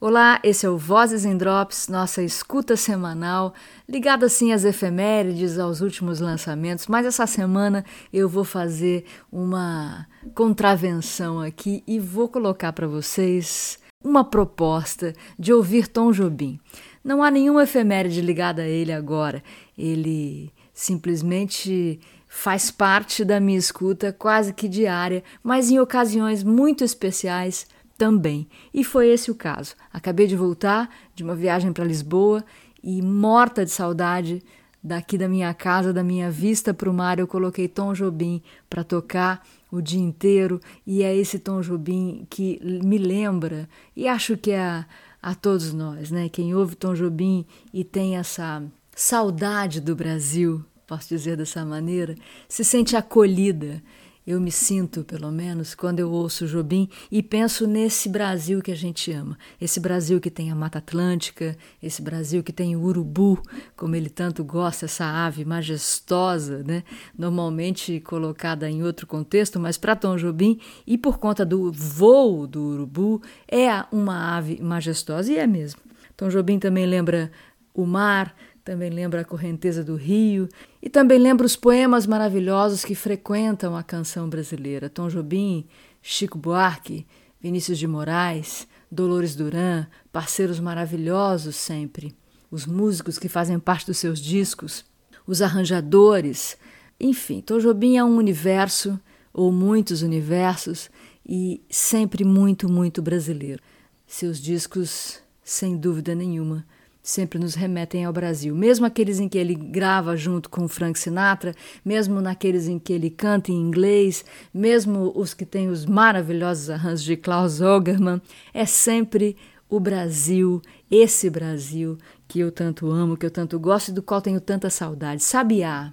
Olá, esse é o Vozes em Drops, nossa escuta semanal, ligada assim às efemérides, aos últimos lançamentos, mas essa semana eu vou fazer uma contravenção aqui e vou colocar para vocês uma proposta de ouvir Tom Jobim. Não há nenhuma efeméride ligada a ele agora, ele simplesmente faz parte da minha escuta quase que diária, mas em ocasiões muito especiais também. E foi esse o caso. Acabei de voltar de uma viagem para Lisboa e, morta de saudade daqui da minha casa, da minha vista para o mar, eu coloquei Tom Jobim para tocar o dia inteiro e é esse Tom Jobim que me lembra e acho que é a, a todos nós, né? Quem ouve Tom Jobim e tem essa saudade do Brasil, posso dizer dessa maneira, se sente acolhida eu me sinto, pelo menos, quando eu ouço Jobim e penso nesse Brasil que a gente ama. Esse Brasil que tem a Mata Atlântica, esse Brasil que tem o urubu, como ele tanto gosta, essa ave majestosa, né? normalmente colocada em outro contexto, mas para Tom Jobim, e por conta do voo do urubu, é uma ave majestosa, e é mesmo. Tom Jobim também lembra o mar, também lembra a correnteza do rio e também lembra os poemas maravilhosos que frequentam a canção brasileira. Tom Jobim, Chico Buarque, Vinícius de Moraes, Dolores Duran, parceiros maravilhosos sempre. Os músicos que fazem parte dos seus discos, os arranjadores. Enfim, Tom Jobim é um universo, ou muitos universos, e sempre muito, muito brasileiro. Seus discos, sem dúvida nenhuma, sempre nos remetem ao Brasil. Mesmo aqueles em que ele grava junto com Frank Sinatra, mesmo naqueles em que ele canta em inglês, mesmo os que têm os maravilhosos arranjos de Klaus Ogerman, é sempre o Brasil, esse Brasil que eu tanto amo, que eu tanto gosto e do qual tenho tanta saudade. Sabiá.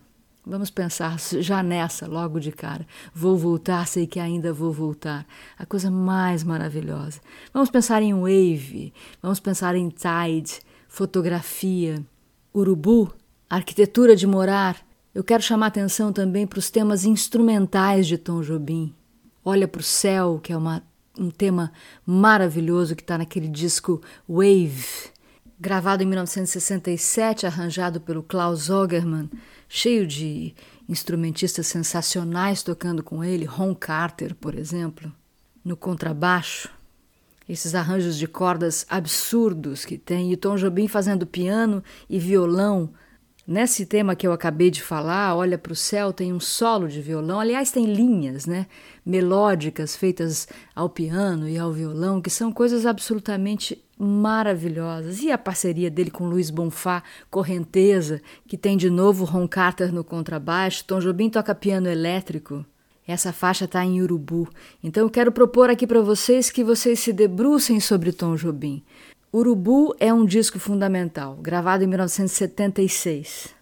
Vamos pensar já nessa, logo de cara. Vou voltar, sei que ainda vou voltar. A coisa mais maravilhosa. Vamos pensar em Wave, vamos pensar em Tide, fotografia, urubu, arquitetura de morar. Eu quero chamar atenção também para os temas instrumentais de Tom Jobim. Olha para o céu, que é uma, um tema maravilhoso que está naquele disco Wave, gravado em 1967, arranjado pelo Klaus Ogerman, cheio de instrumentistas sensacionais tocando com ele, Ron Carter, por exemplo, no contrabaixo esses arranjos de cordas absurdos que tem, e Tom Jobim fazendo piano e violão. Nesse tema que eu acabei de falar, Olha para o Céu, tem um solo de violão. Aliás, tem linhas né, melódicas feitas ao piano e ao violão, que são coisas absolutamente maravilhosas. E a parceria dele com Luiz Bonfá, Correnteza, que tem de novo Ron Carter no contrabaixo. Tom Jobim toca piano elétrico. Essa faixa está em urubu, então eu quero propor aqui para vocês que vocês se debrucem sobre Tom Jobim. Urubu é um disco fundamental, gravado em 1976.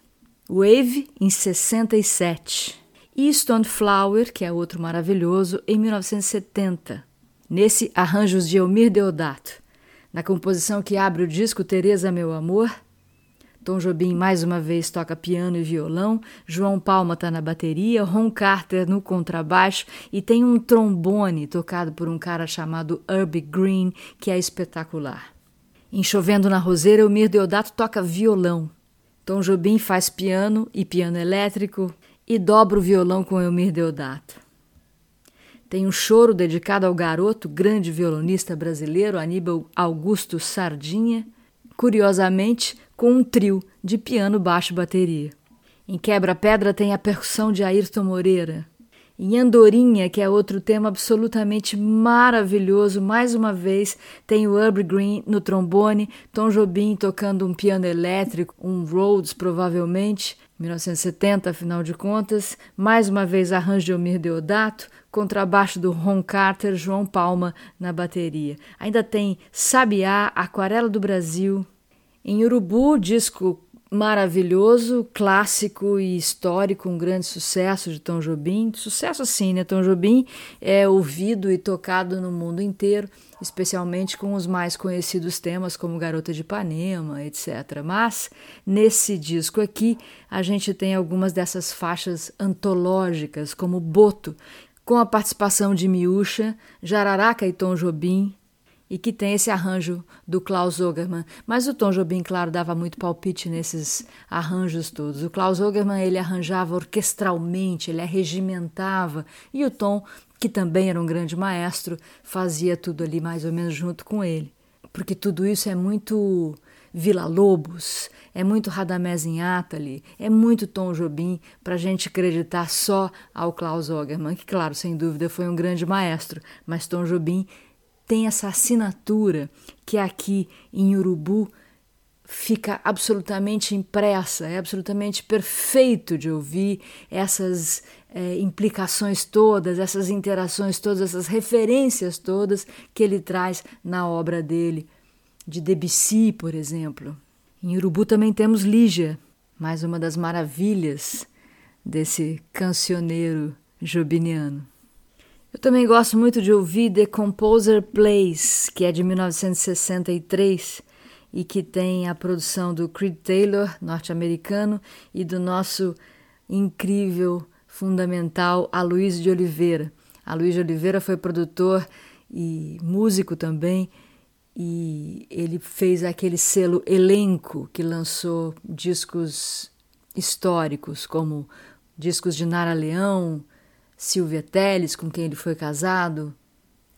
Wave, em 67. E Stone Flower, que é outro maravilhoso, em 1970. Nesse Arranjos de Elmir Deodato. Na composição que abre o disco Teresa Meu Amor, Tom Jobim mais uma vez toca piano e violão, João Palma está na bateria, Ron Carter no contrabaixo e tem um trombone tocado por um cara chamado Herbie Green, que é espetacular. Em Chovendo na Roseira, o Mir Deodato toca violão. Tom Jobim faz piano e piano elétrico e dobra o violão com Elmir Deodato. Tem um choro dedicado ao garoto, grande violonista brasileiro Aníbal Augusto Sardinha. Curiosamente, com um trio de piano, baixo e bateria. Em Quebra-Pedra tem a percussão de Ayrton Moreira. Em Andorinha, que é outro tema absolutamente maravilhoso, mais uma vez tem o Herbie Green no trombone, Tom Jobim tocando um piano elétrico, um Rhodes provavelmente, 1970 afinal de contas, mais uma vez arranjo de Omir Deodato, contrabaixo do Ron Carter, João Palma na bateria. Ainda tem Sabiá, Aquarela do Brasil, em Urubu, disco maravilhoso, clássico e histórico, um grande sucesso de Tom Jobim. Sucesso sim, né? Tom Jobim é ouvido e tocado no mundo inteiro, especialmente com os mais conhecidos temas como Garota de Ipanema, etc. Mas nesse disco aqui a gente tem algumas dessas faixas antológicas, como Boto, com a participação de Miúcha, Jararaca e Tom Jobim, e que tem esse arranjo do Klaus Ogerman. Mas o Tom Jobim, claro, dava muito palpite nesses arranjos todos. O Klaus Ogerman, ele arranjava orquestralmente, ele arregimentava, e o Tom, que também era um grande maestro, fazia tudo ali mais ou menos junto com ele. Porque tudo isso é muito Vila Lobos, é muito Radamés Atali, é muito Tom Jobim para a gente acreditar só ao Klaus Ogerman, que, claro, sem dúvida foi um grande maestro, mas Tom Jobim tem essa assinatura que aqui em Urubu fica absolutamente impressa, é absolutamente perfeito de ouvir essas é, implicações todas, essas interações todas, essas referências todas que ele traz na obra dele, de Debussy, por exemplo. Em Urubu também temos Lígia, mais uma das maravilhas desse cancioneiro jobiniano. Eu também gosto muito de ouvir The Composer Plays, que é de 1963 e que tem a produção do Creed Taylor, norte-americano, e do nosso incrível, fundamental Aloysio de Oliveira. Aloysio de Oliveira foi produtor e músico também, e ele fez aquele selo Elenco, que lançou discos históricos, como discos de Nara Leão, Silvia Teles, com quem ele foi casado.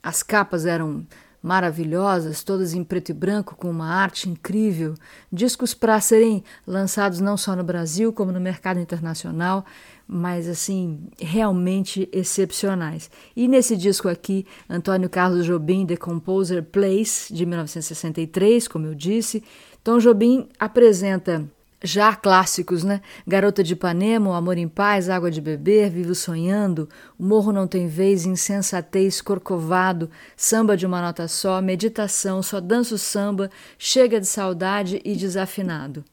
As capas eram maravilhosas, todas em preto e branco, com uma arte incrível, discos para serem lançados não só no Brasil, como no mercado internacional, mas assim, realmente excepcionais. E nesse disco aqui, Antônio Carlos Jobim, The Composer Plays, de 1963, como eu disse, Tom Jobim apresenta já clássicos, né? Garota de Ipanema, O Amor em Paz, Água de Beber, Vivo Sonhando, O Morro Não Tem Vez, Insensatez, Corcovado, Samba de uma Nota Só, Meditação, Só Danço Samba, Chega de Saudade e Desafinado.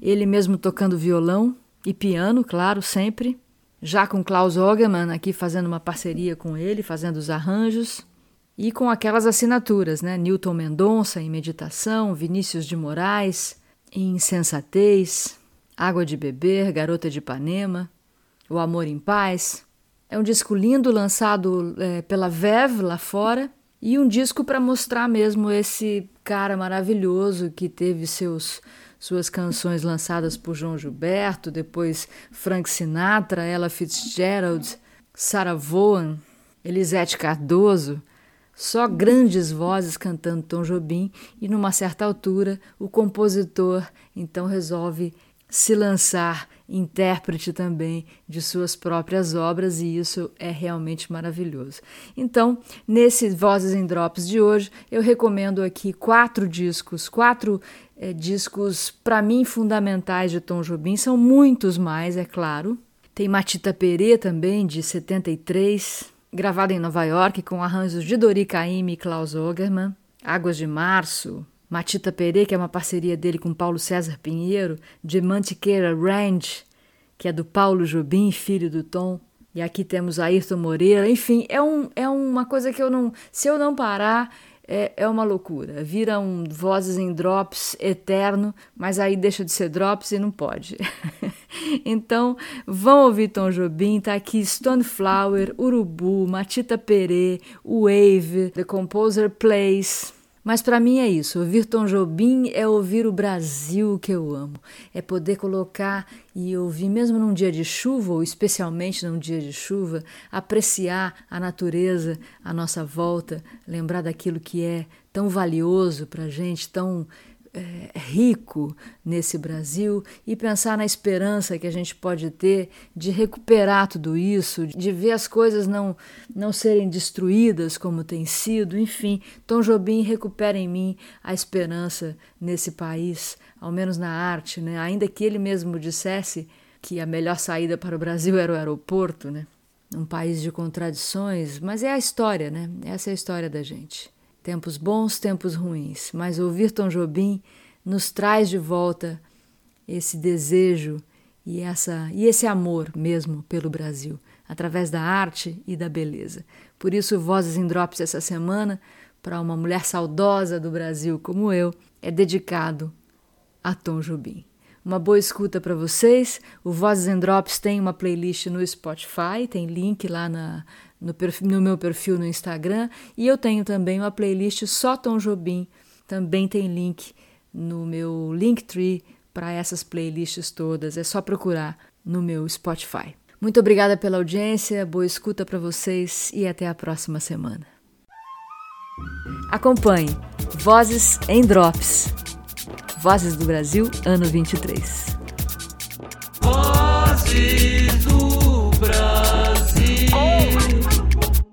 Ele mesmo tocando violão e piano, claro, sempre. Já com Klaus Ogerman aqui fazendo uma parceria com ele, fazendo os arranjos. E com aquelas assinaturas, né? Newton Mendonça em Meditação, Vinícius de Moraes, Insensatez, Água de Beber, Garota de Ipanema, O Amor em Paz. É um disco lindo lançado é, pela Vev lá fora e um disco para mostrar mesmo esse cara maravilhoso que teve seus suas canções lançadas por João Gilberto, depois Frank Sinatra, Ella Fitzgerald, Sarah Vaughan, Elisete Cardoso, só grandes vozes cantando Tom Jobim e numa certa altura o compositor então resolve se lançar intérprete também de suas próprias obras e isso é realmente maravilhoso. Então, nesse Vozes em Drops de hoje, eu recomendo aqui quatro discos, quatro é, discos para mim fundamentais de Tom Jobim, são muitos mais, é claro. Tem Matita Perê também, de 73, gravado em Nova York com arranjos de Dori Caymmi e Klaus Ogerman. Águas de Março, Matita Perê, que é uma parceria dele com Paulo César Pinheiro, de Mantiqueira Ranch, que é do Paulo Jobim, filho do Tom. E aqui temos Ayrton Moreira. Enfim, é, um, é uma coisa que eu não. Se eu não parar, é, é uma loucura. Vira um vozes em drops eterno, mas aí deixa de ser drops e não pode. então, vão ouvir Tom Jobim, tá aqui Stoneflower, Urubu, Matita Perê, Wave, The Composer Plays. Mas para mim é isso. Ouvir Tom Jobim é ouvir o Brasil que eu amo. É poder colocar e ouvir, mesmo num dia de chuva, ou especialmente num dia de chuva, apreciar a natureza à nossa volta, lembrar daquilo que é tão valioso para gente, tão é, rico nesse Brasil e pensar na esperança que a gente pode ter de recuperar tudo isso, de ver as coisas não, não serem destruídas como tem sido. Enfim, Tom Jobim recupera em mim a esperança nesse país, ao menos na arte, né? ainda que ele mesmo dissesse que a melhor saída para o Brasil era o aeroporto, né? um país de contradições, mas é a história, né? Essa é a história da gente. Tempos bons, tempos ruins, mas ouvir Tom Jobim nos traz de volta esse desejo e, essa, e esse amor mesmo pelo Brasil, através da arte e da beleza. Por isso, Vozes em Drops essa semana, para uma mulher saudosa do Brasil como eu, é dedicado a Tom Jobim. Uma boa escuta para vocês. O Vozes and Drops tem uma playlist no Spotify, tem link lá na, no, perfil, no meu perfil no Instagram. E eu tenho também uma playlist só Tom Jobim, também tem link no meu Linktree para essas playlists todas. É só procurar no meu Spotify. Muito obrigada pela audiência, boa escuta para vocês e até a próxima semana. Acompanhe Vozes em Drops. Vozes do Brasil, ano 23. Vozes.